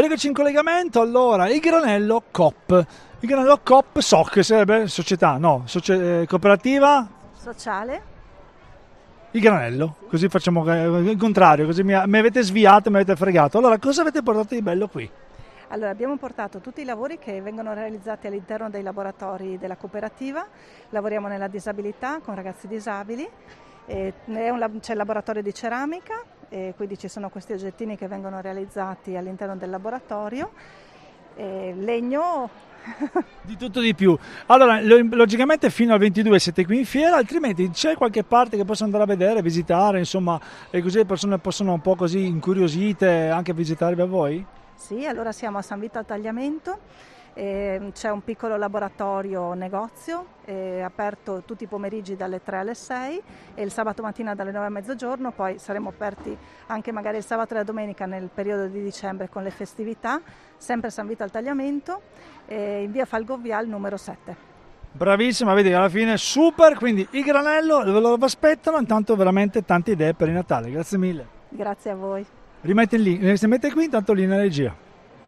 Eccoci in collegamento, allora, il granello COP. Il granello COP SOC sarebbe società, no, socie- eh, cooperativa Sociale? Il granello, così facciamo eh, il contrario, così mi, mi avete sviato, mi avete fregato. Allora, cosa avete portato di bello qui? Allora, abbiamo portato tutti i lavori che vengono realizzati all'interno dei laboratori della cooperativa, lavoriamo nella disabilità con ragazzi disabili, c'è il laboratorio di ceramica, e quindi ci sono questi oggettini che vengono realizzati all'interno del laboratorio, e legno, Di tutto di più. Allora, lo- logicamente fino al 22 siete qui in fiera, altrimenti c'è qualche parte che posso andare a vedere, visitare, insomma, e così le persone possono un po' così incuriosite anche visitarvi a voi? Sì, allora siamo a San Vito al Tagliamento, ehm, c'è un piccolo laboratorio negozio eh, aperto tutti i pomeriggi dalle 3 alle 6 e il sabato mattina dalle 9 a mezzogiorno, poi saremo aperti anche magari il sabato e la domenica nel periodo di dicembre con le festività, sempre San Vito al Tagliamento, eh, in via Falgovial numero 7. Bravissima, vedi alla fine super, quindi il granello ve lo aspettano, intanto veramente tante idee per il Natale, grazie mille. Grazie a voi. Rimetti lì, si mette qui, intanto lì nella regia.